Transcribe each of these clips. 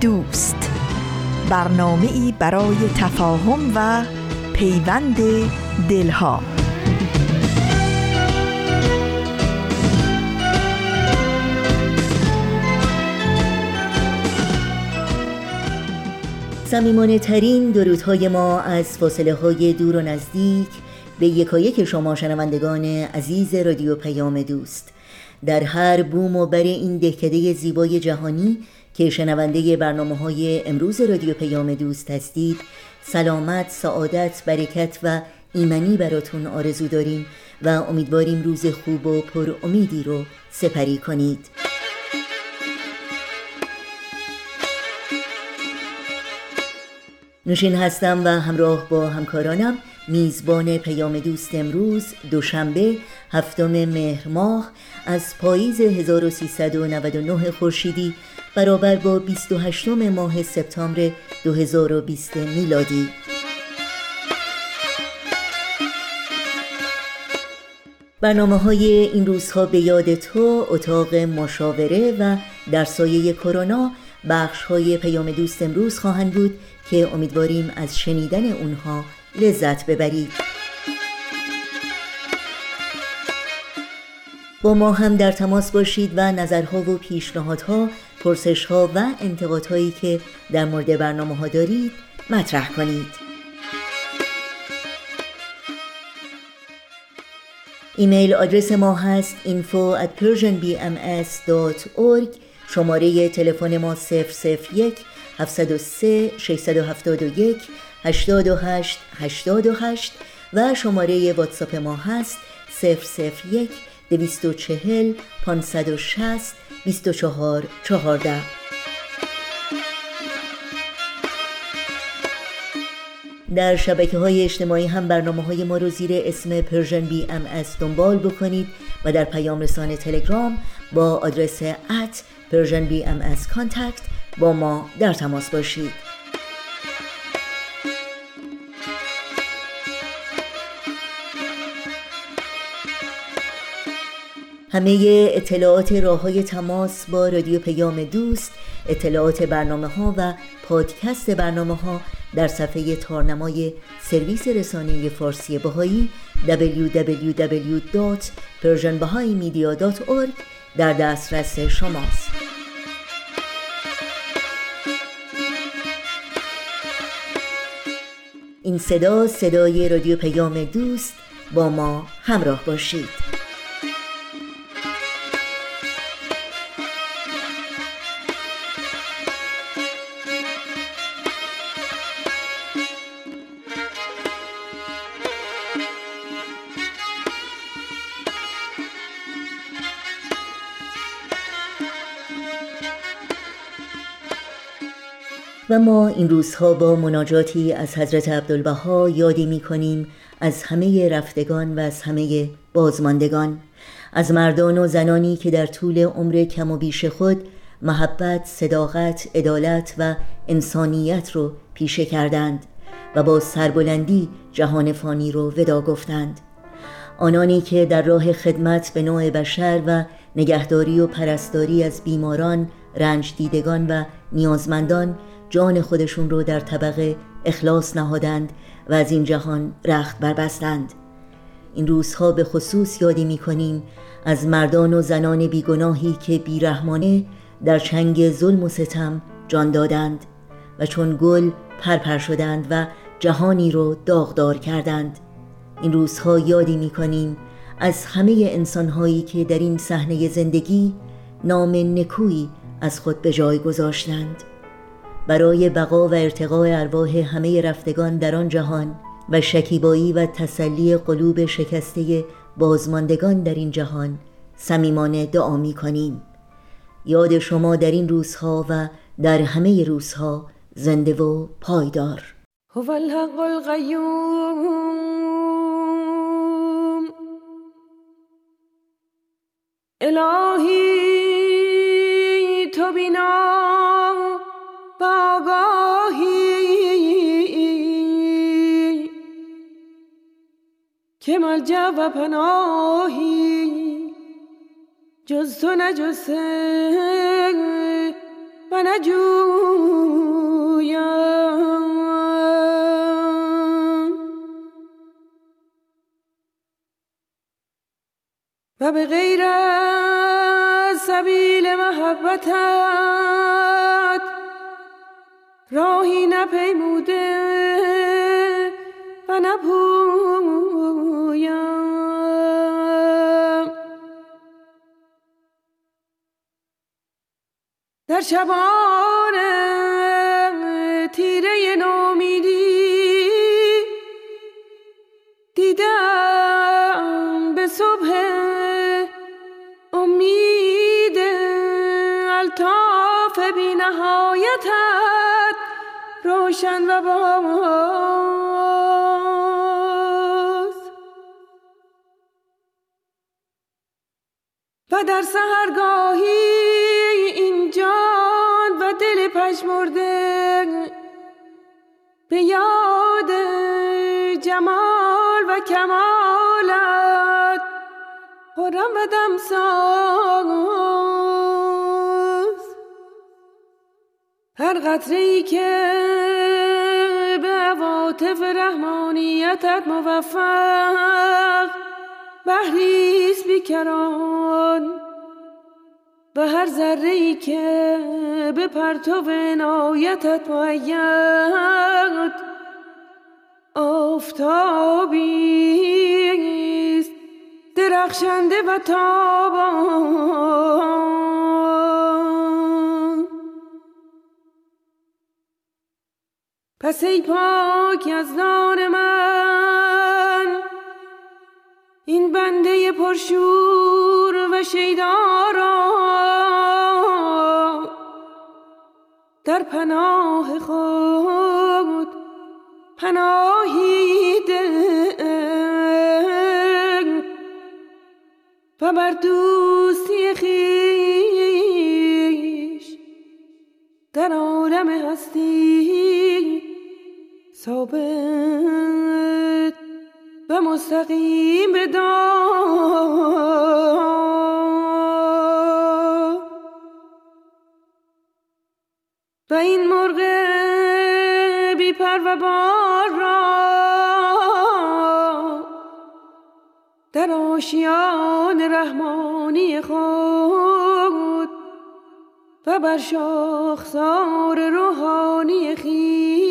دوست. برنامه ای برای تفاهم و پیوند دلها. سمیمانه ترین درودهای ما از فاصله های دور و نزدیک به یکایک شما شنوندگان عزیز رادیو پیام دوست. در هر بوم و بر این دهکده زیبای جهانی که شنونده برنامه های امروز رادیو پیام دوست هستید سلامت، سعادت، برکت و ایمنی براتون آرزو داریم و امیدواریم روز خوب و پر امیدی رو سپری کنید. نوشین هستم و همراه با همکارانم میزبان پیام دوست امروز دوشنبه هفتم مهر ماه از پاییز 1399 خورشیدی برابر با 28 ماه سپتامبر 2020 میلادی. برنامه های این روزها به یاد تو اتاق مشاوره و در سایه کرونا بخش های پیام دوست امروز خواهند بود که امیدواریم از شنیدن اونها لذت ببرید. با ما هم در تماس باشید و نظرها و پیشنهادها پرسشها و انتقادهایی که در مورد برنامه ها دارید مطرح کنید. ایمیل آدرس ما هست info at persianbms.org شماره تلفن ما 001 703 671 828 828 و شماره واتساپ ما هست 001 240 560 24 14 در شبکه های اجتماعی هم برنامه های ما رو زیر اسم Persian BMS دنبال بکنید و در پیام رسان تلگرام با آدرس at Persian BMS contact با ما در تماس باشید. همه اطلاعات راه های تماس با رادیو پیام دوست اطلاعات برنامه ها و پادکست برنامه ها در صفحه تارنمای سرویس رسانه فارسی بهایی www.persianbahaimedia.org در دسترس شماست. این صدا صدای رادیو پیام دوست با ما همراه باشید. ما این روزها با مناجاتی از حضرت عبدالبها یادی می کنیم از همه رفتگان و از همه بازماندگان از مردان و زنانی که در طول عمر کم و بیش خود محبت، صداقت، عدالت و انسانیت رو پیشه کردند و با سربلندی جهان فانی رو ودا گفتند. آنانی که در راه خدمت به نوع بشر و نگهداری و پرستاری از بیماران، رنج دیدگان و نیازمندان جان خودشون رو در طبقه اخلاص نهادند و از این جهان رخت بربستند این روزها به خصوص یادی می کنیم از مردان و زنان بیگناهی که بیرحمانه در چنگ ظلم و ستم جان دادند و چون گل پرپر شدند و جهانی رو داغدار کردند. این روزها یادی می کنیم از همه انسانهایی که در این صحنه زندگی نام نکویی از خود به جای گذاشتند. برای بقا و ارتقاء ارواح همه رفتگان در آن جهان و شکیبایی و تسلی قلوب شکسته بازماندگان در این جهان صمیمانه دعا می کنیم. یاد شما در این روزها و در همه روزها زنده و پایدار. هو الحق القیوم. الهی تو بینا باگاهی که ملجا و پناهی جز تو نجسه و نجویم. و به غیر سبیل محبتت راهی نپیموده و نپویم. در شبان تیره نومیدی دیدم روشن و باز. و در سهرگاهی این جان و دل پشمرده به یاد جمال و کمالت خورم و دمساز. هر قطره ای که به عواطف رحمانیتت موفق بحریست بیکران. و هر ذره ای که به پرتو عنایتت مؤید آفتابی درخشنده و تابان. پس ای پاک از نان من. این بنده پرشور و شیدارا. در پناه خود پناهی ده و بر دوستی خیش در عالم هستی. ثابت و مستقیم بدار. و این مرغ بی پر و بار را در آشیان رحمانی خود و بر شاخسار روحانی خیش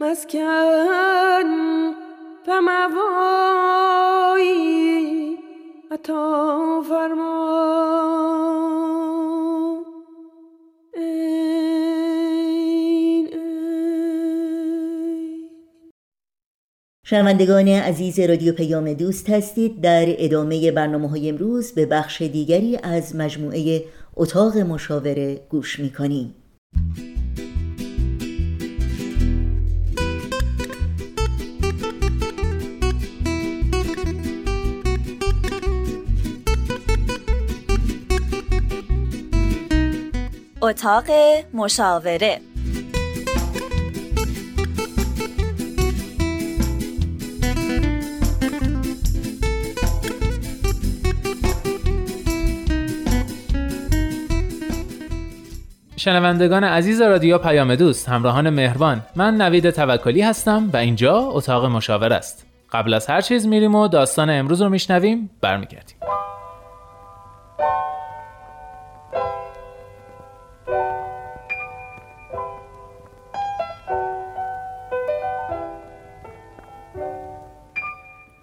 مسکن و موایی عطا فرما. شنوندگان عزیز رادیو پیام دوست هستید. در ادامه برنامه های امروز به بخش دیگری از مجموعه اتاق مشاوره گوش می‌کنیم. اتاق مشاوره. شنوندگان عزیز رادیو پیام دوست همراهان مهربان. من نوید توکلی هستم و اینجا اتاق مشاور است. قبل از هر چیز میریم و داستان امروز رو میشنویم برمیگردیم.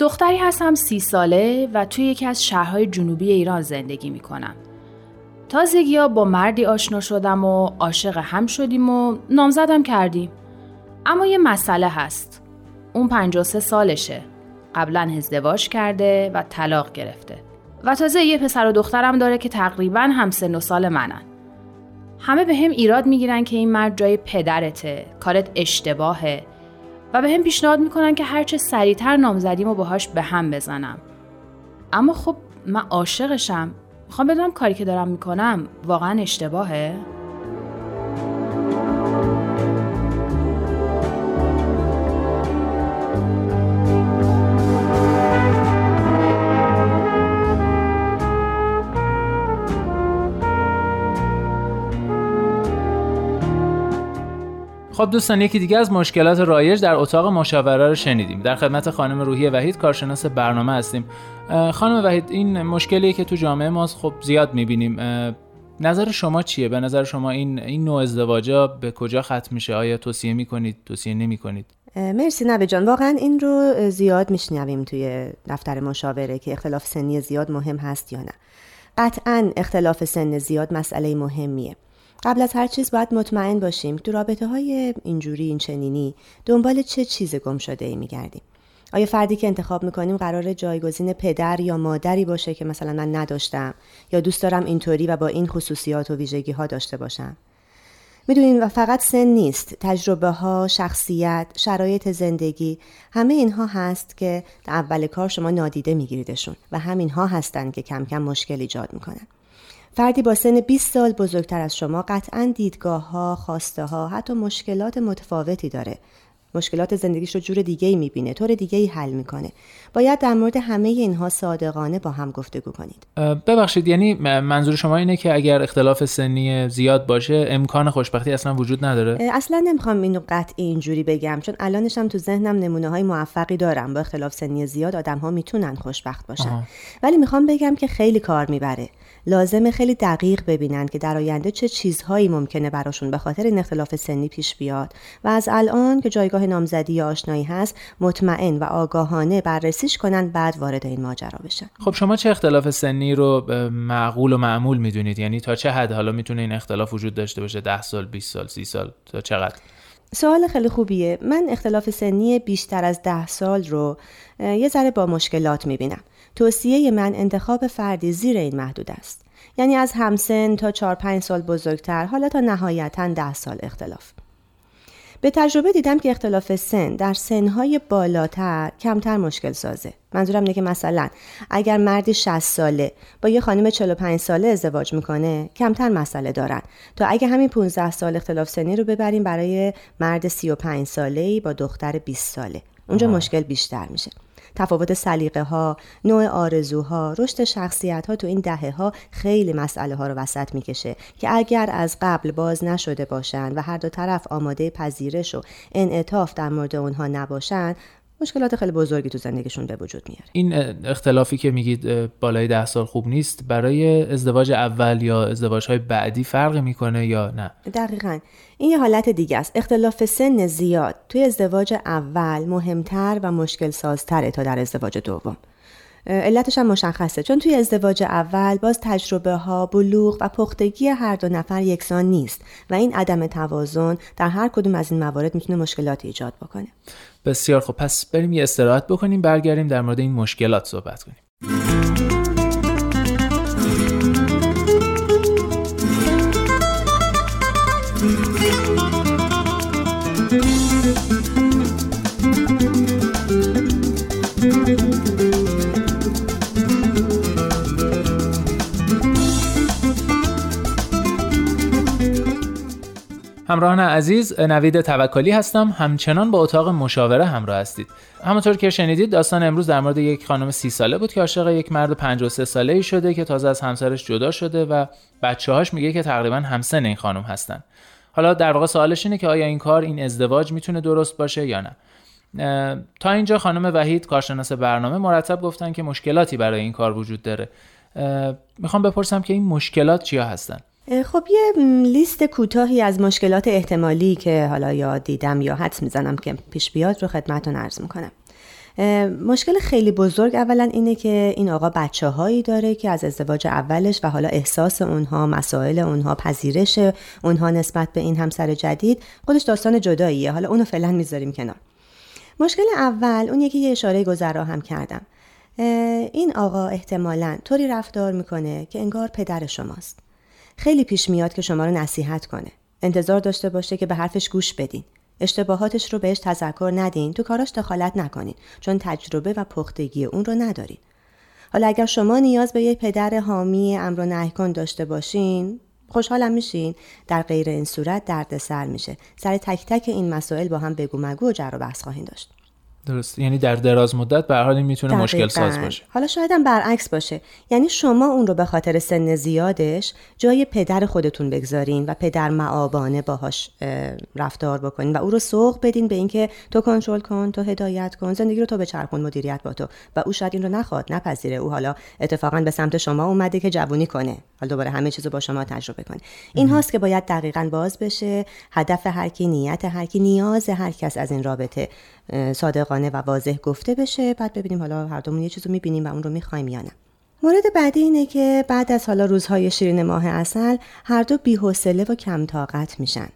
دختری هستم سی ساله و توی یکی از شهرهای جنوبی ایران زندگی می‌کنم. تازگی ها با مردی آشنا شدم و عاشق هم شدیم و نامزدم کردیم. اما یه مسئله هست. اون 53 سالشه. قبلا ازدواج کرده و طلاق گرفته. و تازه یه پسر و دخترم داره که تقریبا هم سن و سال منن همه به هم ایراد می‌گیرن که این مرد جای پدرته کارت اشتباهه و به هم پیشنهاد می‌کنن که هرچه سریعتر نامزدیم و باهاش به هم بزنم. اما خب من عاشقشم. می‌خوام بدونم کاری که دارم می‌کنم واقعا اشتباهه؟ خب دوستان یکی دیگه از مشکلات رایج در اتاق مشاوره رو شنیدیم. در خدمت خانم روحی وحید کارشناس برنامه هستیم. خانم وحید این مشکلی که تو جامعه ما خب زیاد می‌بینیم. نظر شما چیه؟ به نظر شما این این نوع ازدواجا به کجا ختم میشه؟ آیا توصیه می‌کنید؟ توصیه نمی‌کنید؟ مرسی نوه جان. واقعا این رو زیاد میشنویم توی دفتر مشاوره که اختلاف سنی زیاد مهم هست یا نه. قطعا اختلاف سن زیاد مسئله مهمیه. قبل از هر چیز باید مطمئن باشیم تو رابطه های اینجوری این چنینی دنبال چه چیز گم شده ای میگردیم. آیا فردی که انتخاب می‌کنیم قرار جایگزین پدر یا مادری باشه که مثلا من نداشتم یا دوست دارم اینطوری و با این خصوصیات و ویژگی ها داشته باشم؟ می‌دونین و فقط سن نیست تجربه ها شخصیت شرایط زندگی همه اینها هست که اول کار شما نادیده میگیریدشون و همینها هستند که کم کم مشکل ایجاد می‌کنن. فردی با سن 20 سال بزرگتر از شما قطعا دیدگاه ها، خواسته ها، حتی مشکلات متفاوتی داره. مشکلات زندگیش رو جور دیگه ای می‌بینه، طور دیگه ای حل می‌کنه. باید در مورد همه اینها صادقانه با هم گفتگو کنید. ببخشید یعنی منظور شما اینه که اگر اختلاف سنی زیاد باشه امکان خوشبختی اصلا وجود نداره؟ اصلا نمی‌خوام اینو قطعی اینجوری بگم چون الانش هم تو ذهنم نمونه های موفقی دارم با اختلاف سنی زیاد آدم ها می‌تونن خوشبخت باشن. ولی می‌خوام بگم که خیلی کار می‌بره. لازمه خیلی دقیق ببینن که در آینده چه چیزهایی ممکنه براشون به خاطر این اختلاف سنی پیش بیاد. و از الان که جایگاه نامزدی یا آشنایی هست مطمئن و آگاهانه بررسیش کنن بعد وارد این ماجرا بشن. خب شما چه اختلاف سنی رو معقول و معمول می‌دونید؟ یعنی تا چه حد؟ حالا می‌تونه این اختلاف وجود داشته باشه؟ 10 سال 20 سال 30 سال؟ تا چقدر؟ سوال خیلی خوبیه. من اختلاف سنی بیشتر از ده سال رو یه ذره با مشکلات می‌بینم. توصیه من انتخاب فردی زیر این محدود است. یعنی از همسن تا 4 5 سال بزرگتر حالا تا نهایتا 10 سال اختلاف. به تجربه دیدم که اختلاف سن در سنهای بالاتر کمتر مشکل سازه. منظورم اینه که مثلا اگر مردی 60 ساله با یه خانم 45 ساله ازدواج می‌کنه کمتر مسئله دارن. تا اگه همین 15 سال اختلاف سنی رو ببریم برای مرد 35 ساله با دختر 20 ساله. اونجا مشکل بیشتر میشه. تفاوت سلیقه ها، نوع آرزوها، رشد شخصیت ها تو این دهه ها خیلی مسئله ها رو وسط می‌کشه که اگر از قبل باز نشده باشند و هر دو طرف آماده پذیرش و انعطاف در مورد اونها نباشند مشکلات خیلی بزرگی تو زندگیشون به وجود میاره. این اختلافی که میگید بالای ده سال خوب نیست برای ازدواج اول یا ازدواج های بعدی فرق می‌کنه یا نه؟ دقیقا. این یه حالت دیگه است. اختلاف سن زیاد توی ازدواج اول مهمتر و مشکل سازتره تا در ازدواج دوم. علتش هم مشخصه. چون توی ازدواج اول باز تجربه ها بلوغ و پختگی هر دو نفر یکسان نیست و این عدم توازن در هر کدوم از این موارد می‌تونه مشکلاتی ایجاد بکنه. بسیار خب پس بریم یه استراحت بکنیم برگردیم در مورد این مشکلات صحبت کنیم. همراهان عزیز نوید توکلی هستم. همچنان با اتاق مشاوره همراه هستید. همونطور که شنیدید داستان امروز در مورد یک خانم سی ساله بود که عاشق یک مرد 53 ساله ای شده که تازه از همسرش جدا شده و بچه هاش میگه که تقریبا همسن این خانم هستن. حالا در واقع سوالش اینه که آیا این کار این ازدواج می‌تونه درست باشه یا نه؟ تا اینجا خانم وحید کارشناس برنامه مرتب گفتن که مشکلاتی برای این کار وجود داره. می‌خوام بپرسم که این مشکلات چیا هستن؟ خب یه لیست کوتاهی از مشکلات احتمالی که حالا یا دیدم یا حدس می‌زنم که پیش بیاد رو خدمتتون عرض می‌کنم. مشکل خیلی بزرگ اولا اینه که این آقا بچه هایی داره که از ازدواج اولش و حالا احساس اونها مسائل اونها پذیرش اونها نسبت به این همسر جدید خودش داستان جداییه. حالا اونو فعلا می‌ذاریم کنار. مشکل اول اون یکی یه اشاره گذرا هم کردم. این آقا احتمالا طوری رفتار می‌کنه که انگار پدر شماست. خیلی پیش میاد که شما رو نصیحت کنه. انتظار داشته باشه که به حرفش گوش بدین. اشتباهاتش رو بهش تذکر ندین. تو کاراش دخالت نکنین چون تجربه و پختگی اون رو ندارین. حالا اگر شما نیاز به یک پدر حامی امر و نهی داشته باشین خوشحالم میشین. در غیر این صورت دردسر میشه. سر تک تک این مسائل با هم بگو مگو و جر و بحث خواهیم داشت. درست. یعنی در دراز مدت به حال می‌تونه مشکل ساز باشه. حالا شاید هم برعکس باشه. یعنی شما اون رو به خاطر سن زیادش جای پدر خودتون بگذارین و پدر معابانه باهاش رفتار بکنین و او رو سوق بدین به اینکه تو کنترل کن تو هدایت کن زندگی رو تو به چرخون مدیریت با تو. و او شاید این رو نخواد نپذیره. او حالا اتفاقا به سمت شما اومده که جوونی کنه. حالا دوباره همه چیزو با شما تجربه کنه. این هاست که باید دقیقا باز بشه. هدف هر کی نیت هر کی نیاز هر کس از این رابطه صادقانه و واضح گفته بشه. بعد ببینیم حالا هر دومون یه چیزو می‌بینیم و اون رو می‌خوایم یا نه. مورد بعدی اینه که بعد از حالا روزهای شیرین ماه اصل هر دو بیحوصله و کم طاقت میشن.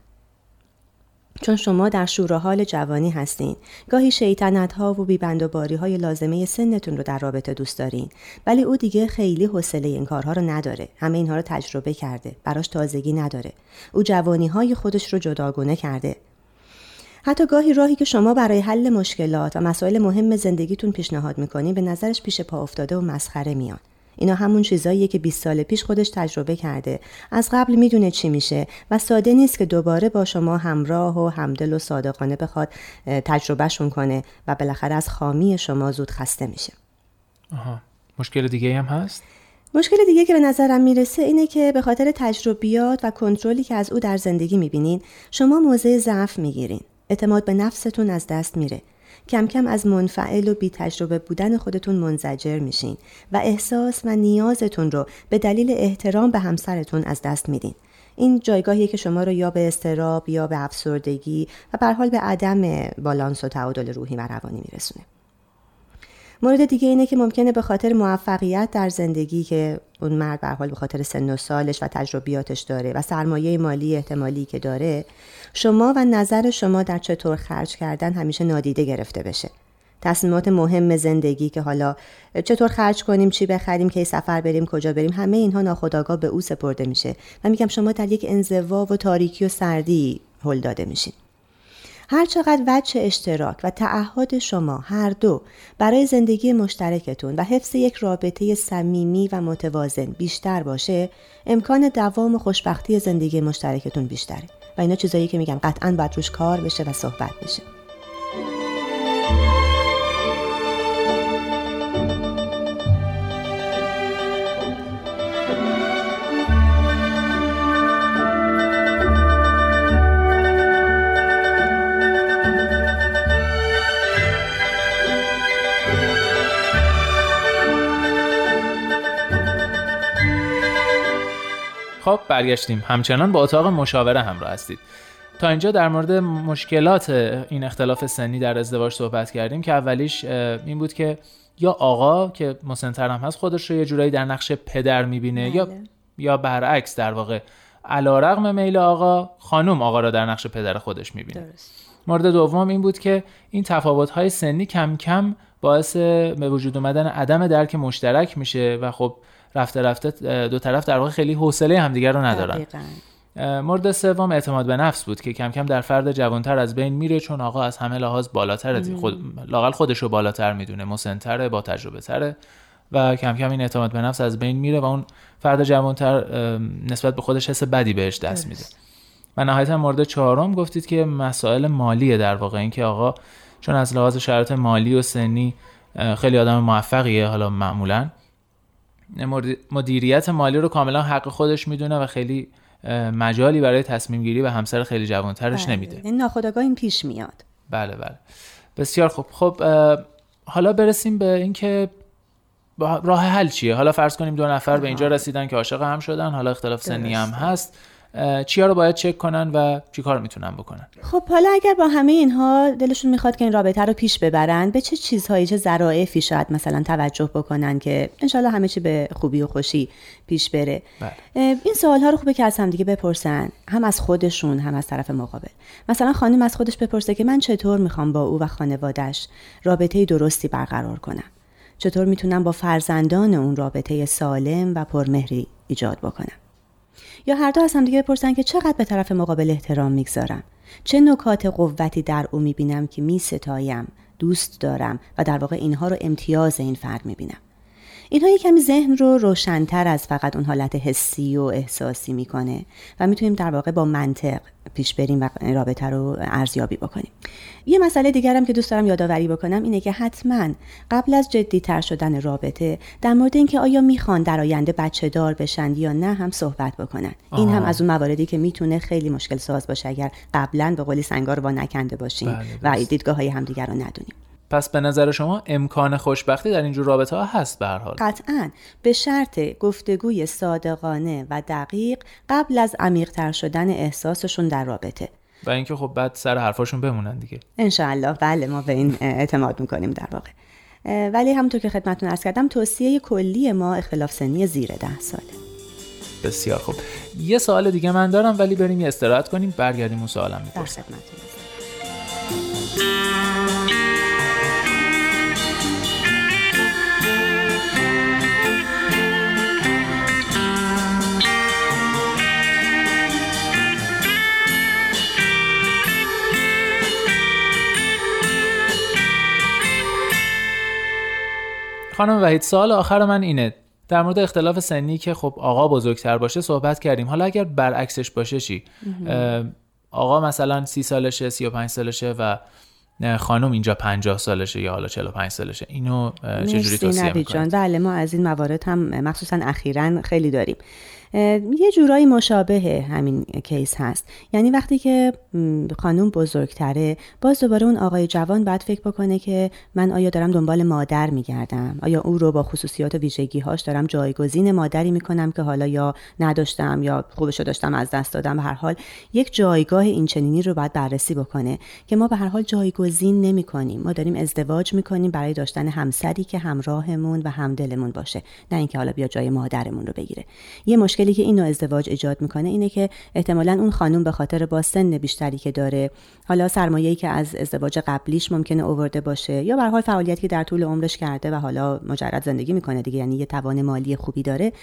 چون شما در شور حال جوانی هستین. گاهی شیطنت ها و بیبند و باری های لازمه سنتون رو در رابطه دوست دارین. ولی او دیگه خیلی حوصله این کارها رو نداره. همه اینها رو تجربه کرده. براش تازگی نداره. او جوانی های خودش رو جداگونه کرده. حتی گاهی راهی که شما برای حل مشکلات و مسائل مهم زندگیتون پیشنهاد می‌کنین به نظرش پیش پا افتاده و مسخره میان. اینا همون چیزاییه که 20 سال پیش خودش تجربه کرده. از قبل می‌دونه چی میشه و ساده نیست که دوباره با شما همراه و همدل و صادقانه بخواد تجربهشون کنه و بالاخره از خامی شما زود خسته میشه. آها. مشکل دیگه هم هست؟ مشکل دیگه که به نظرم می‌رسه اینه که به خاطر تجربیات و کنترلی که از او در زندگی می‌بینین شما موضع ضعف می‌گیرین. اعتماد به نفستون از دست میره کم کم از منفعل و بی تجربه بودن خودتون منزجر میشین و احساس و نیازتون رو به دلیل احترام به همسرتون از دست میدین. این جایگاهیه که شما رو یا به استراب یا به افسردگی و به حال به عدم بالانس و تعادل روحی و روانی میرسونه. مورد دیگه اینه که ممکنه به خاطر موفقیت در زندگی که اون مرد به حال به خاطر سن و سالش و تجربیاتش داره و سرمایه مالی احتمالی که داره شما و نظر شما در چطور خرج کردن همیشه نادیده گرفته بشه. تصمیمات مهم زندگی که حالا چطور خرج کنیم چی بخریم کی سفر بریم کجا بریم همه اینها ناخودآگاه به او سپرده میشه. و میگم شما در یک انزوا و تاریکی و سردی هل داده میشین. هر چقدر وجه اشتراک و تعهد شما هر دو برای زندگی مشترکتون و حفظ یک رابطه صمیمی و متوازن بیشتر باشه امکان دوام و خوشبختی زندگی مشترکتون بیشتره. و اینا چیزایی که میگم قطعا باید روش کار بشه و صحبت بشه. خب برگشتیم. همچنان با اتاق مشاوره همراه هستید. تا اینجا در مورد مشکلات این اختلاف سنی در ازدواج صحبت کردیم که اولیش این بود که یا آقا که مسنتر هم هست خودش رو یه جورایی در نقش پدر می‌بینه یا بله. یا برعکس در واقع علا رقم میل آقا خانم آقا را در نقش پدر خودش می‌بینه. مورد دوم این بود که این تفاوت سنی کم کم باعث به وجود اومدن عدم درک مشترک میشه و خب رفته رفته دو طرف در واقع خیلی حوصله همدیگر رو ندارن. مورد سوم اعتماد به نفس بود که کم کم در فرد جوانتر از بین میره چون آقا از همه لحاظ بالاتر خود لاقل خودش رو بالاتر می‌دونه مسنتره با تجربه تره و کم کم این اعتماد به نفس از بین میره و اون فرد جوانتر نسبت به خودش حس بدی بهش دست میده. و نهایتا مورد چهارم گفتید که مسائل مالیه در واقع این که آقا چون از لحاظ شرایط مالی و سنی خیلی آدم موفقیه حالا معمولا. مدیریت مالی رو کاملا حق خودش می‌دونه و خیلی مجالی برای تصمیم گیری و همسر خیلی جوانترش بله. نمیده. این ناخودآگاه این پیش میاد. بله بله. بسیار خوب. خب حالا برسیم به اینکه راه حل چیه؟ حالا فرض کنیم دو نفر به اینجا رسیدن که عاشق هم شدن حالا اختلاف سنی هم هست. چیا رو باید چک کنن و چی کار می‌تونن بکنن؟ خب حالا اگر با همه اینها دلشون می‌خواد که این رابطه رو پیش ببرن به چه چیزهایی چه ذرائفی شاید مثلا توجه بکنن که انشالله همه چی به خوبی و خوشی پیش بره؟ بله. این سوال ها رو خوبه که از هم دیگه بپرسن هم از خودشون هم از طرف مقابل. مثلا خانم از خودش بپرسه که من چطور می‌خوام با او و خانوادش رابطه درستی برقرار کنم؟ چطور می‌تونم با فرزندان اون رابطه سالم و پرمهری ایجاد بکنم؟ یا هر دو از هم دیگه بپرسن که چقدر به طرف مقابل احترام می‌گذارم؟ چه نکات قوتی در او می‌بینم که میستایم دوست دارم و در واقع اینها رو امتیاز این فرد می‌بینم؟ اینها یک کمی ذهن رو روشنتر از فقط اون حالت حسی و احساسی می‌کنه و می‌تونیم در واقع با منطق پیش بریم و رابطه رو ارزیابی بکنیم. یه مسئله دیگرم که دوست دارم یادآوری بکنم اینه که حتما قبل از جدی تر شدن رابطه در مورد اینکه آیا می‌خوان در آینده بچه دار بشن یا نه هم صحبت بکنن. این هم از اون مواردی که می‌تونه خیلی مشکل ساز باشه اگر قبلا به قولی سنگار با نکنده باشیم بله و دیدگاه های همدیگر رو ندونیم. پس به نظر شما امکان خوشبختی در اینجور رابطه ها هست به حال؟ قطعا. به شرط گفتگوی صادقانه و دقیق قبل از عمیقتر شدن احساسشون در رابطه. و اینکه خب بعد سر حرفاشون بمونن دیگه. انشاءالله. بله ما به این اعتماد می‌کنیم در واقع. ولی همونطور که خدمتتون ارز کردم توصیه کلی ما اختلاف سنی زیر ده ساله. بسیار خوب. یه سوال دیگه من دارم ولی بریم یه استراحت کنیم برگردیم اون سوالم می‌پرسم. خانم وحید سال آخر من اینه. در مورد اختلاف سنی که خب آقا بزرگتر باشه صحبت کردیم. حالا اگر برعکسش باشه چی؟ آقا مثلا سی سالشه سی و پنج سالشه و خانم اینجا پنجاه سالشه یا حالا پنج سالشه. اینو چجوری توصیه می‌کنید بله ما از این موارد هم مخصوصا اخیرا خیلی داریم. یه جورایی مشابه همین کیس هست. یعنی وقتی که خانوم بزرگتره باز دوباره اون آقای جوان باید فکر بکنه که من آیا دارم دنبال مادر میگردم؟ آیا او رو با خصوصیات و ویژگی هاش دارم جایگزین مادری می‌کنم که حالا یا نداشتم یا خوبشو داشتم از دست دادم؟ به هر حال یک جایگاه این چنینی رو باید بررسی بکنه که ما به هر حال جایگزین نمی کنیم ما داریم ازدواج می‌کنیم برای داشتن همسری که همراهمون و همدلمون باشه نه اینکه حالا بیا جای مادرمون رو بگیره. یه مشکلی که این ازدواج ایجاد می‌کنه اینه که احتمالا اون خانم به خاطر با سن بیشتری که داره حالا سرمایه‌ای که از ازدواج قبلیش ممکنه اوورده باشه یا به حال فعالیتی که در طول عمرش کرده و حالا مجرد زندگی می‌کنه دیگه یعنی یه توان مالی خوبی داره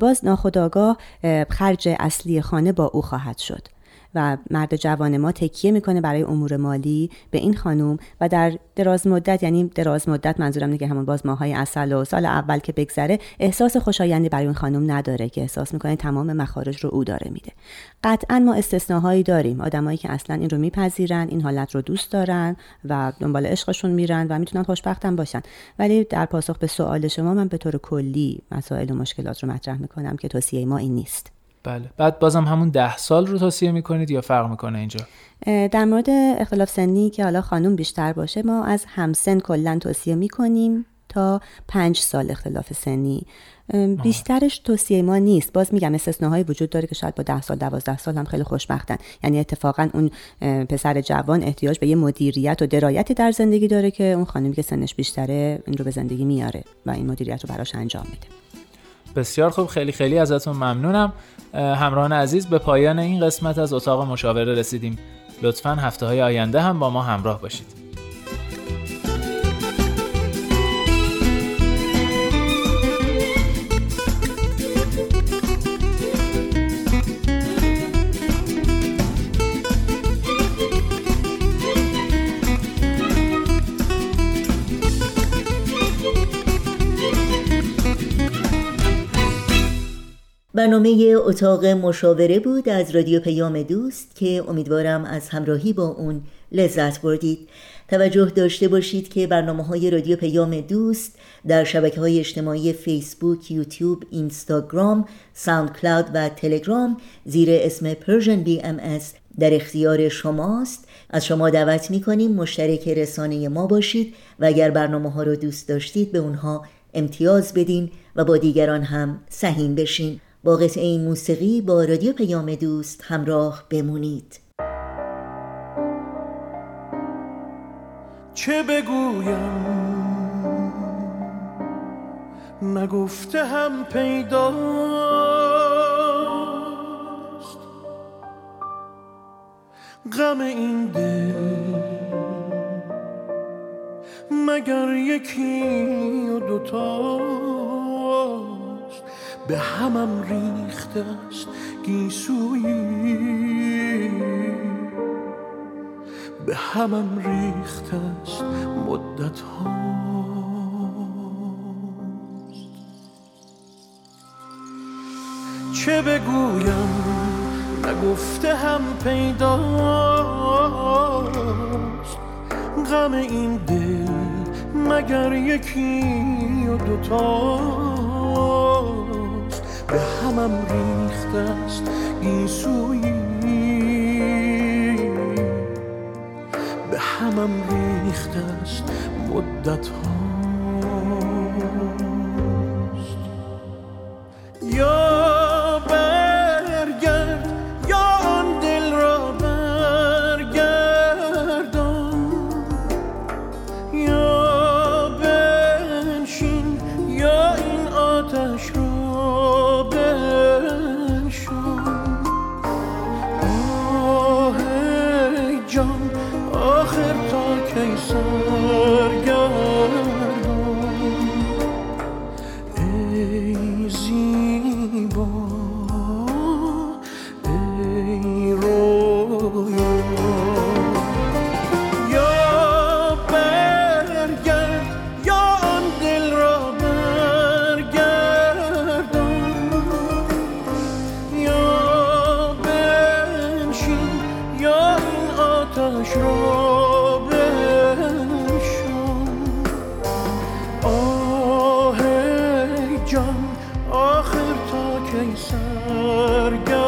باز ناخداگاه خرج اصلی خانه با او خواهد شد. و مرد جوان ما تکیه می‌کنه برای امور مالی به این خانم و در دراز مدت یعنی دراز مدت منظورم نگه همون باز ماهای اصل و سال اول که بگذره احساس خوشایندی برای اون خانم نداره که احساس می‌کنه تمام مخارج رو او داره میده. قطعا ما استثناهایی داریم. آدمایی که اصلا این رو میپذیرن این حالت رو دوست دارن و دنبال عشقشون میرن و می‌تونن خوشبختم باشن. ولی در پاسخ به سوال شما من به طور کلی مسائل و مشکلات رو مطرح می‌کنم که توصیه ما این نیست. بله. بعد بازم همون ده سال رو توصیه می‌کنید یا فرق می‌کنه اینجا؟ در مورد اختلاف سنی که حالا خانوم بیشتر باشه ما از همسن کلا توصیه می‌کنیم تا پنج سال اختلاف سنی. بیشترش توصیه ما نیست. باز میگم استثناهایی وجود داره که شاید با ده سال دوازده سال هم خیلی خوشبختن. یعنی اتفاقا اون پسر جوان احتیاج به یه مدیریت و درایتی در زندگی داره که اون خانمی که سنش بیشتره این رو به زندگی میاره و این مدیریت رو براش انجام میده. بسیار خوب خیلی خیلی ازتون ممنونم. همراهان عزیز به پایان این قسمت از اتاق مشاوره رسیدیم. لطفا هفته های آینده هم با ما همراه باشید. برنامه اتاق مشاوره بود از رادیو پیام دوست که امیدوارم از همراهی با اون لذت بردید. توجه داشته باشید که برنامه های رادیو پیام دوست در شبکه های اجتماعی فیسبوک، یوتیوب، اینستاگرام، ساوند کلاود و تلگرام زیر اسم بی ام در اختیار شماست. از شما دعوت می کنیم مشترک رسانه ما باشید و اگر برنامه ها رو دوست داشتید به اونها امتیاز بدین و با دیگران هم سهیم بشین. با قطعه این موسیقی با رادیو پیام دوست همراه بمونید. چه بگویم؟ نگفته هم پیداست. غم این دل. مگر یکی و دوتاست به همم ریخته است گیسویی. به همم ریخته است مدت هاست. چه بگویم؟ نگفته هم پیداست. غم این دل مگر یکی و دوتاست به همم ریخته است گیسویی به همم ریخته است مدت هاست آخر تا کی سرگردان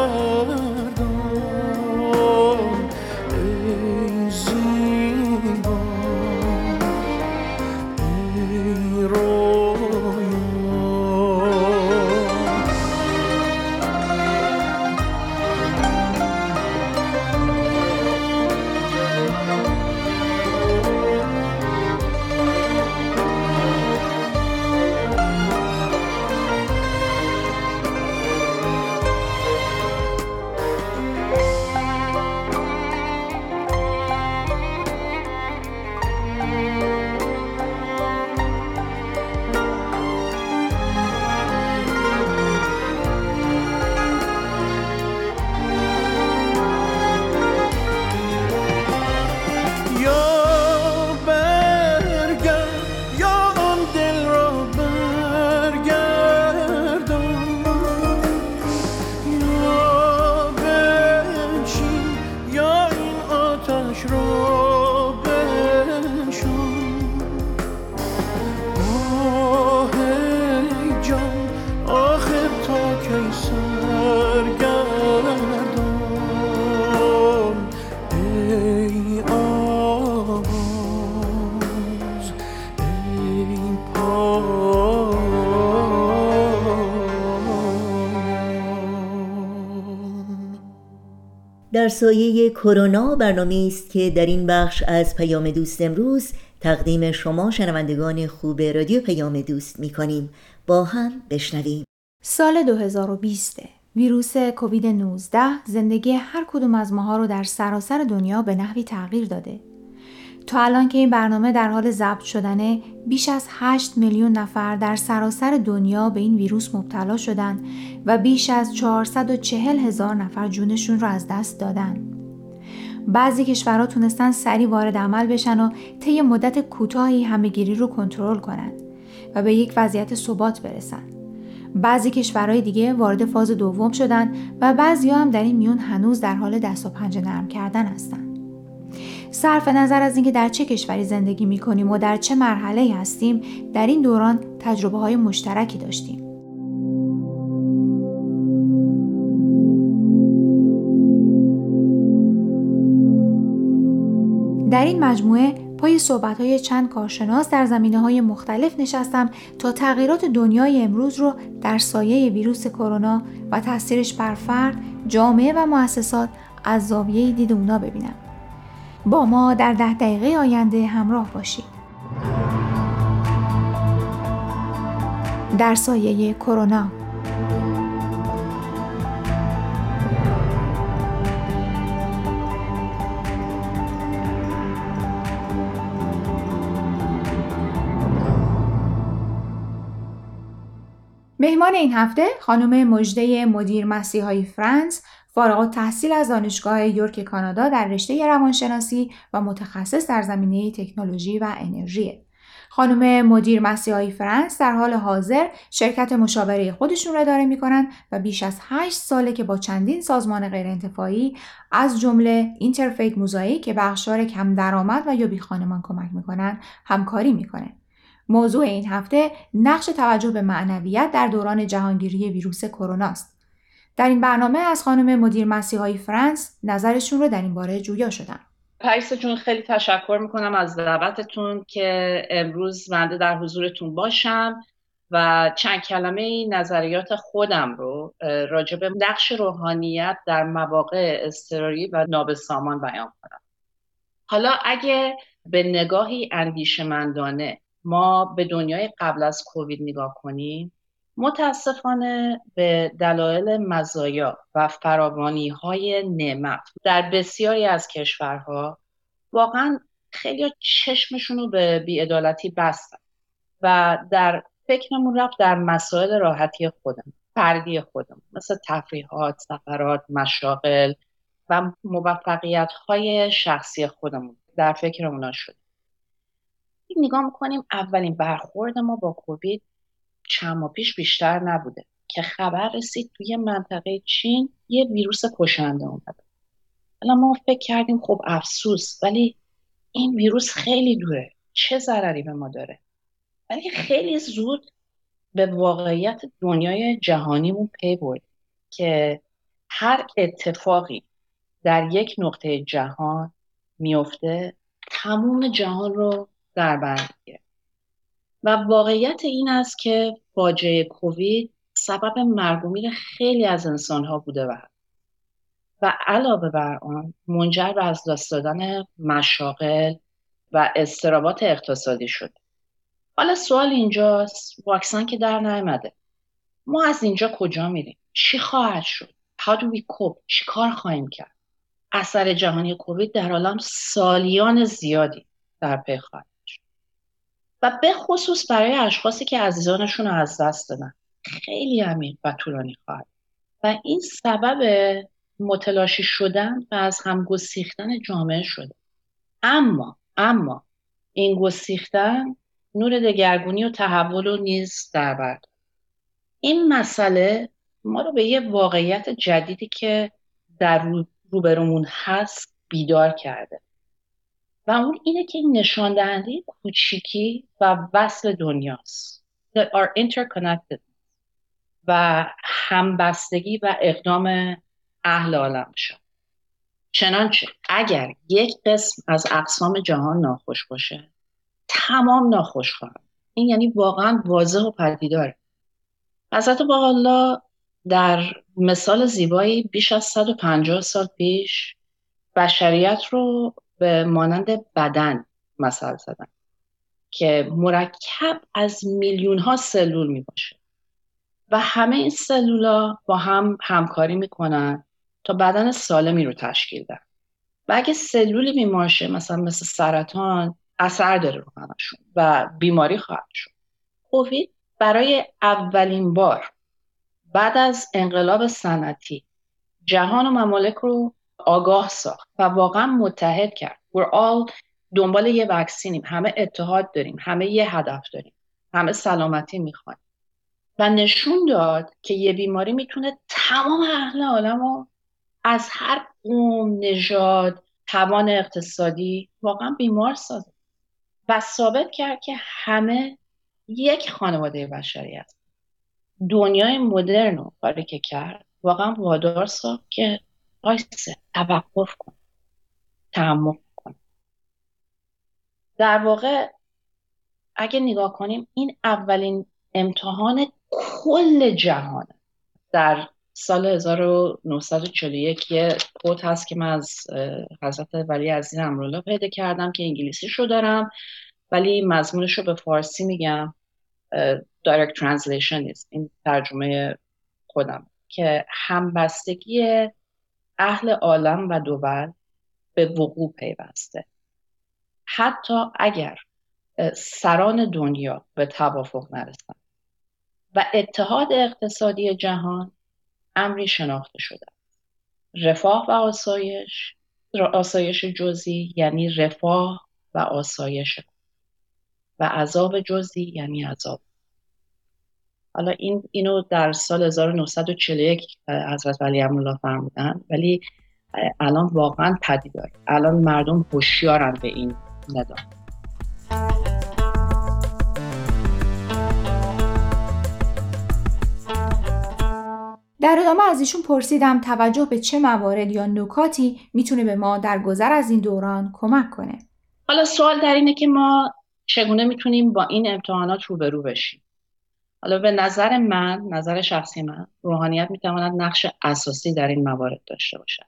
در سایه کرونا برنامه است که در این بخش از پیام دوست امروز تقدیم شما شنوندگان خوب رادیو پیام دوست می کنیم با هم بشنویم سال 2020 ویروس کووید 19 زندگی هر کدوم از ماها رو در سراسر دنیا به نحوی تغییر داده. تا الان که این برنامه در حال ضبط شدنه بیش از 8 میلیون نفر در سراسر دنیا به این ویروس مبتلا شدن و بیش از 440 هزار نفر جونشون رو از دست دادن. بعضی کشورها تونستن سریع وارد عمل بشن و طی مدت کوتاهی همهگیری رو کنترل کنند و به یک وضعیت ثبات برسن. بعضی کشورهای دیگه وارد فاز دوم شدن و بعضی هم در این میون هنوز در حال دست و پنجه نرم کردن هستن. صرف نظر از اینکه در چه کشوری زندگی می کنیم و در چه مرحله هستیم در این دوران تجربه های مشترکی داشتیم. در این مجموعه پای صحبت های چند کارشناس در زمینه های مختلف نشستم تا تغییرات دنیای امروز رو در سایه ویروس کرونا و تاثیرش بر فرد، جامعه و مؤسسات از زاویه دید اونا ببینم. با ما در ده دقیقه آینده همراه باشید. در سایه کرونا مهمان این هفته خانم مجده مدیر مسیحای فرانس فارغ تحصیل از دانشگاه یورک کانادا در رشته روانشناسی و متخصص در زمینه تکنولوژی و انرژی. خانم مدیر مسیحایی فرانس در حال حاضر شرکت مشاوره خودشون را اداره می‌کنن و بیش از 8 ساله که با چندین سازمان غیرانتفاعی از جمله اینترفیت موزایی که بخشار کم درآمد و یا بی خانمان کمک می‌کنن همکاری می‌کنه. موضوع این هفته نقش توجه به معنویت در دوران جهانگیری ویروس کرونا است. در این برنامه از خانم مدیر مسیحایی فرانس نظرشون رو در این باره جویا شدن. پریسا جون خیلی تشکر می‌کنم از دعوتتون که امروز بنده در حضورتون باشم و چند کلمه نظریات خودم رو راجع به نقش روحانیت در مواقع اضطراری و نابسامان بیان کنم حالا اگه به نگاهی اندیشمندانه ما به دنیای قبل از کووید نگاه کنیم متاسفانه به دلایل مزایا و فراوانی های نعمت در بسیاری از کشورها واقعا خیلی چشمشون رو به بیعدالتی بستن و در فکرمون رفت در مسائل راحتی خودم فردی خودم مثل تفریحات، سفرات، مشاغل و موفقیت های شخصی خودمون در فکر شد نگاه می‌کنیم اولین برخورد ما با کووید چند ماه پیش بیشتر نبوده. که خبر رسید توی منطقه چین یه ویروس کشنده اومده حالا ما فکر کردیم خب افسوس ولی این ویروس خیلی دوره. چه ضرری به ما داره؟ ولی خیلی زود به واقعیت دنیای جهانیمون پی برد که هر اتفاقی در یک نقطه جهان میفته تموم جهان رو در بر و واقعیت این است که فاجعه کووید سبب مرگ خیلی از انسانها بوده و و علاوه بر آن منجر به از دست دادن مشاغل و استرابات اقتصادی شد. حالا سوال اینجاست واکسن که در نیامده. ما از اینجا کجا میریم؟ چی خواهد شد؟ How do we چی کار خواهیم کرد؟ اثر جهانی کووید در عالم سالیان زیادی در پی خواهد. و به خصوص برای اشخاصی که عزیزانشون رو از دست دادن. خیلی عمیق و طولانی خواهد. و این سبب متلاشی شدن و از هم گسیختن جامعه شده. اما اما این گسیختن نور دگرگونی و تحول و نیز در این مسئله ما رو به یه واقعیت جدیدی که در روبرومون هست بیدار کرده. و اون اینه که این نشان دهنده کوچیکی و وصل دنیاست. That are interconnected. و همبستگی و اقدام اهل عالم شد چنانچه اگر یک قسم از اقسام جهان ناخوش باشه تمام ناخوش خواهد. این یعنی واقعا واضح و پدیداره حضرت با الله در مثال زیبایی بیش از 150 سال پیش بشریت رو به مانند بدن مثال زدن که مرکب از میلیون ها سلول می باشه و همه این سلولا با هم همکاری می‌کنن تا بدن سالمی رو تشکیل دن و اگه سلولی بیمارشه مثلا مثل سرطان اثر داره رو همشون و بیماری خواهد شد. کووید برای اولین بار بعد از انقلاب صنعتی جهان و ممالک رو آگاه ساخت و واقعا متحد کرد. We're all دنبال یه وکسینیم همه اتحاد داریم. همه یه هدف داریم. همه سلامتی می‌خوایم. و نشون داد که یه بیماری می‌تونه تمام اهل عالم رو از هر قوم نژاد توان اقتصادی واقعا بیمار سازه. و ثابت کرد که همه یک خانواده بشری است دنیای مدرن رو کاری که کرد. واقعا وادار ساخت که وایسه توقف کن. تحمل کن. در واقع اگه نگاه کنیم این اولین امتحان کل جهان در سال 1941 یه کوت هست که من از حضرت ولی عزیز امرولا پیدا کردم که انگلیسی شو دارم ولی مضمونش رو به فارسی میگم. direct translation است این ترجمه خودم که همبستگی اهل عالم و دول به وقوع پیوسته. حتی اگر سران دنیا به توافق نرسن و اتحاد اقتصادی جهان امری شناخته شده. رفاه و آسایش آسایش جزی یعنی رفاه و آسایش و عذاب جزی یعنی عذاب حالا این اینو در سال 1941 حضرت ولی الله فرمودن ولی الان واقعا پدیدار الان مردم هوشیارن به این ندام در ادامه از ایشون پرسیدم توجه به چه موارد یا نکاتی می‌تونه به ما در گذر از این دوران کمک کنه؟ حالا سوال در اینه که ما چگونه می‌تونیم با این امتحانات روبرو بشیم؟ حالا به نظر من نظر شخصی من روحانیت می‌تواند نقش اساسی در این موارد داشته باشد.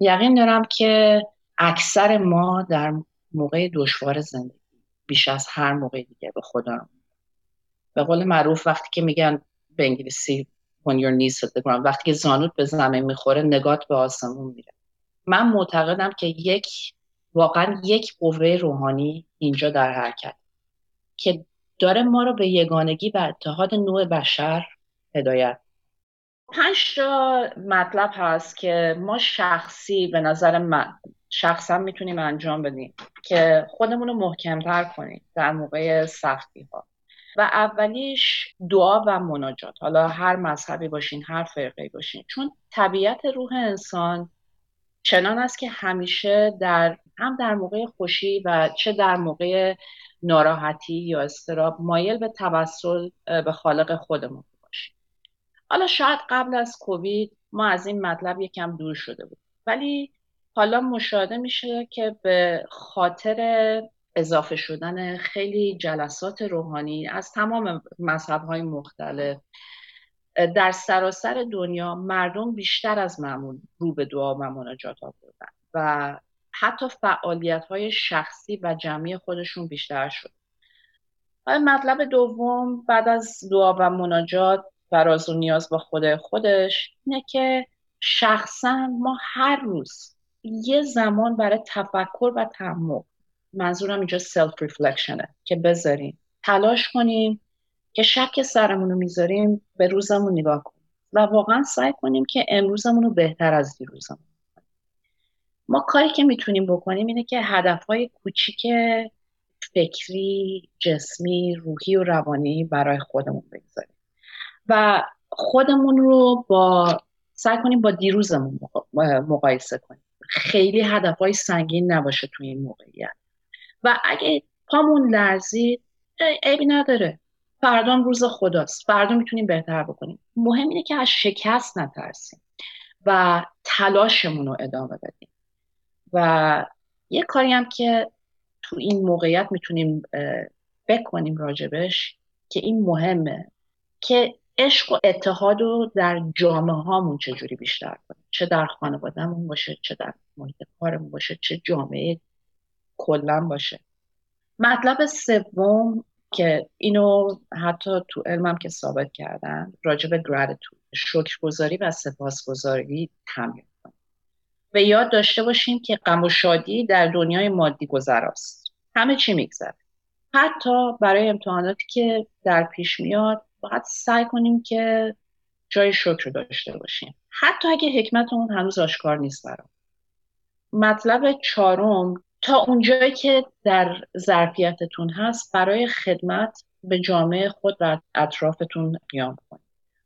یقین دارم که اکثر ما در موقع دشوار زندگی بیش از هر موقع دیگه به خدا به قول معروف وقتی که میگن به انگلیسی when your knees hit the ground وقتی که زانوت به زمین می‌خوره نگات به آسمون میره. من معتقدم که یک واقعا یک قوه روحانی اینجا در حرکت. که داره ما رو به یگانگی و اتحاد نوع بشر هدایت. پنج تا مطلب هست که ما شخصی به نظر من شخصا می‌تونیم انجام بدیم که خودمون رو محکمتر کنیم در موقع سختی ها و اولیش دعا و مناجات. حالا هر مذهبی باشین هر فرقه باشین. چون طبیعت روح انسان چنان است که همیشه در هم در موقع خوشی و چه در موقع ناراحتی یا استراب مایل به توسل به خالق خودمون باشیم. حالا شاید قبل از کووید ما از این مطلب یکم دور شده بود ولی حالا مشاهده میشه که به خاطر اضافه شدن خیلی جلسات روحانی از تمام مذهب های مختلف در سراسر دنیا مردم بیشتر از معمول رو به دعا و مناجات آوردن و حتی فعالیت های شخصی و جمعی خودشون بیشتر شد. مطلب دوم بعد از دعا و مناجات و راز و نیاز با خود خودش اینه که شخصا ما هر روز یه زمان برای تفکر و تعمق منظورم اینجا سلف ریفلکشنه که بذاریم تلاش کنیم که شک سرمون رو می‌ذاریم به روزمون نگاه کنیم. و واقعا سعی کنیم که امروزمون رو بهتر از دیروزمون ما کاری که می‌تونیم بکنیم اینه که هدفهای کوچیک فکری، جسمی، روحی و روانی برای خودمون بگذاریم. و خودمون رو با سعی کنیم با دیروزمون مقایسه کنیم. خیلی هدفهای سنگین نباشه توی این موقعیت. و اگه پامون لرزید عیبی نداره. فردا روز خداست. فردا می‌تونیم بهتر بکنیم. مهم اینه که از شکست نترسیم و تلاشمون رو ادامه بدیم. و یه کاری هم که تو این موقعیت می‌تونیم بکنیم راجبش که این مهمه که عشق و اتحاد رو در جامعه هامون چجوری بیشتر کنیم. چه در خانوادهمون باشه چه در محیط کارمون باشه چه جامعه کلا باشه. مطلب سوم که اینو حتی تو علمم که ثابت کردن راجع به شکرگزاری و سپاسگزاری تمرین کنیم و یاد داشته باشیم که غم و شادی در دنیای مادی گذراست. همه چی میگذره. حتی برای امتحاناتی که در پیش میاد باید سعی کنیم که جای شکر داشته باشیم. حتی اگه حکمت اون هنوز آشکار نیست برام. مطلب چهارم تا اونجایی که در ظرفیتتون هست برای خدمت به جامعه خود و اطرافتون قیام کنید.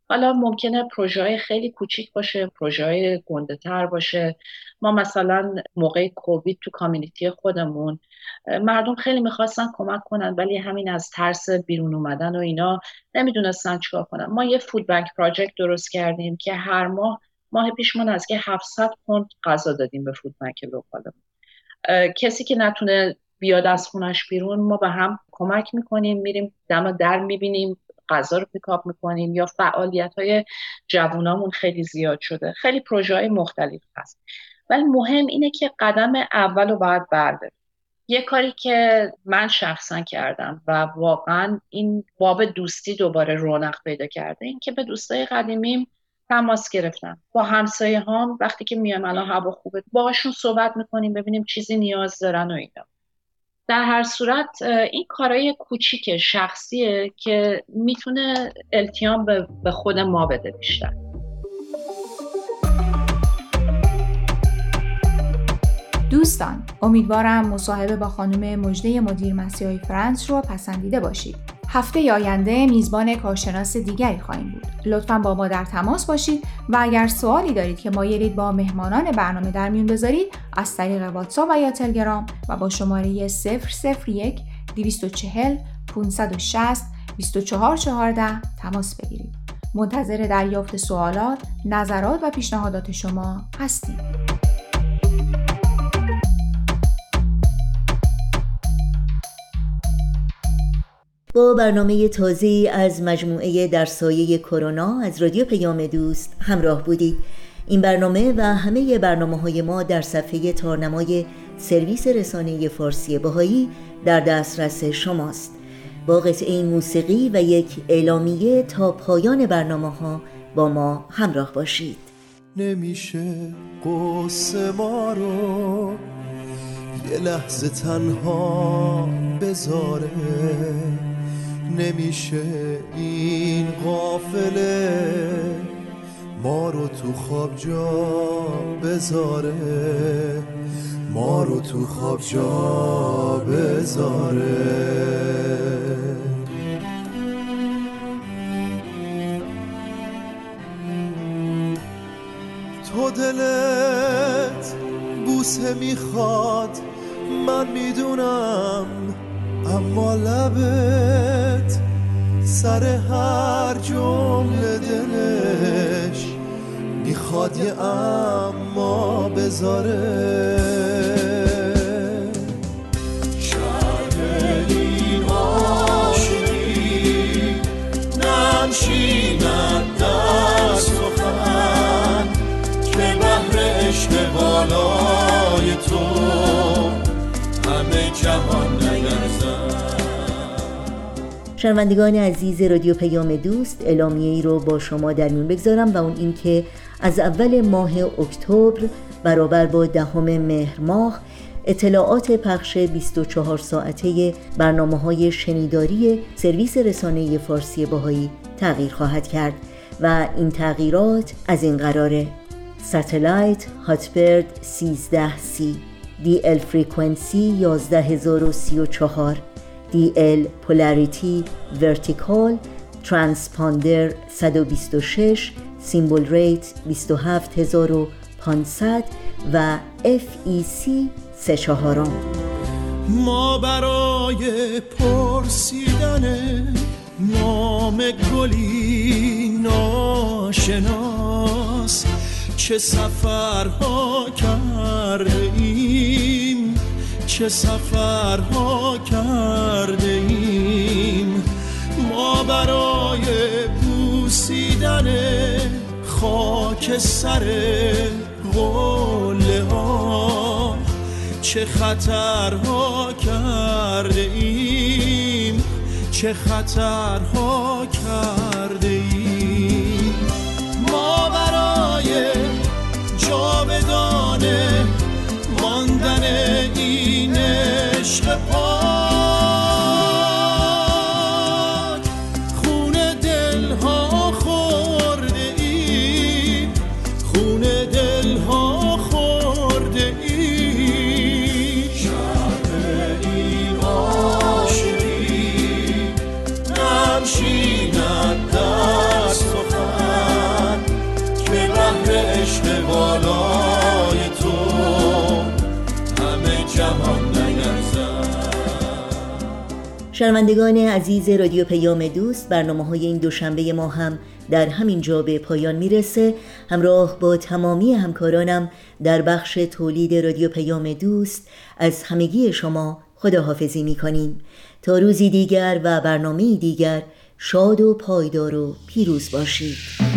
حالا ممکنه پروژه خیلی کوچیک باشه پروژه های گنده تر باشه. ما مثلا موقع کووید تو کامیونیتی خودمون مردم خیلی می‌خواستن کمک کنن ولی همین از ترس بیرون اومدن و اینا نمی‌دونستن چیکار کنن. ما یه فود بانک پراجکت درست کردیم که هر ماه ماه پیش ما از 700 پوند غذا دادیم به فود بانک لوکالمون. کسی که نتونه بیاد از خونش بیرون ما به هم کمک می‌کنیم میریم دم در می‌بینیم غذا رو پیکاپ می‌کنیم یا فعالیت های جوونامون خیلی زیاد شده. خیلی پروژه های مختلف هست. ولی مهم اینه که قدم اول رو باید برداریم. یه کاری که من شخصا کردم و واقعا این باب دوستی دوباره رونق پیدا کرده این که به دوستای قدیمیم تماس گرفتم. با همسایه هم وقتی که میام الان هوا خوبه باهاشون صحبت می‌کنیم ببینیم چیزی نیاز دارن و اینا. در هر صورت این کارهای کوچیک شخصیه که می‌تونه التیام به خود ما بده بیشتر. دوستان امیدوارم مصاحبه با خانم مجده مدیر مسیحای فرانس رو پسندیده باشید. هفته آینده میزبان کارشناس دیگری خواهیم بود لطفا با ما در تماس باشید و اگر سوالی دارید که مایلید با مهمانان برنامه در میون بذارید از طریق واتساپ و یا تلگرام و با شماره 001 240 560 2414 تماس بگیرید منتظر دریافت سوالات، نظرات و پیشنهادات شما هستیم. با برنامه تازه از مجموعه در سایه کرونا از رادیو پیام دوست همراه بودید. این برنامه و همه برنامه های ما در صفحه تارنمای سرویس رسانه فارسی باهایی در دسترس شماست. با قطعه موسیقی و یک اعلامیه تا پایان برنامه ها با ما همراه باشید. نمیشه قصه ما رو یه لحظه تنها بذاره. نمیشه این قافله ما رو تو خواب جا بذاره. ما رو تو خواب جا بذاره. تو دلت بوسه می‌خواد. من می‌دونم اما لبت سر هر جمله دلش می‌خواد یه اما بذاره. نمشیند در سخن که بهر عشق بالای تو همه جهان شنوندگان عزیز رادیو پیام دوست اعلامیه ای رو با شما در میون بگذارم و اون اینکه از اول ماه اکتبر برابر با دهم مهر ماه اطلاعات پخش 24 ساعته برنامه های شنیداری سرویس رسانه فارسی باهایی تغییر خواهد کرد و این تغییرات از این قراره satellite Hotbird 13C DL frequency 11034 DL polarity vertical transponder 126 symbol rate 27500 و FEC سه چهارم. ما برای پرسیدن نام گلی ناشناس چه سفرها کرده ایم چه سفرها کرده ایم ما برای بوسیدن خاک سر قله ها چه خطرها کرده ایم چه خطرها کرده ایم ما برای جاودانه این عشق پاک شنوندگان عزیز رادیو پیام دوست برنامه های این دوشنبه ما هم در همین جا به پایان می‌رسه. همراه با تمامی همکارانم در بخش تولید رادیو پیام دوست از همگی شما خداحافظی می‌کنیم. تا روزی دیگر و برنامه دیگر شاد و پایدار و پیروز باشید.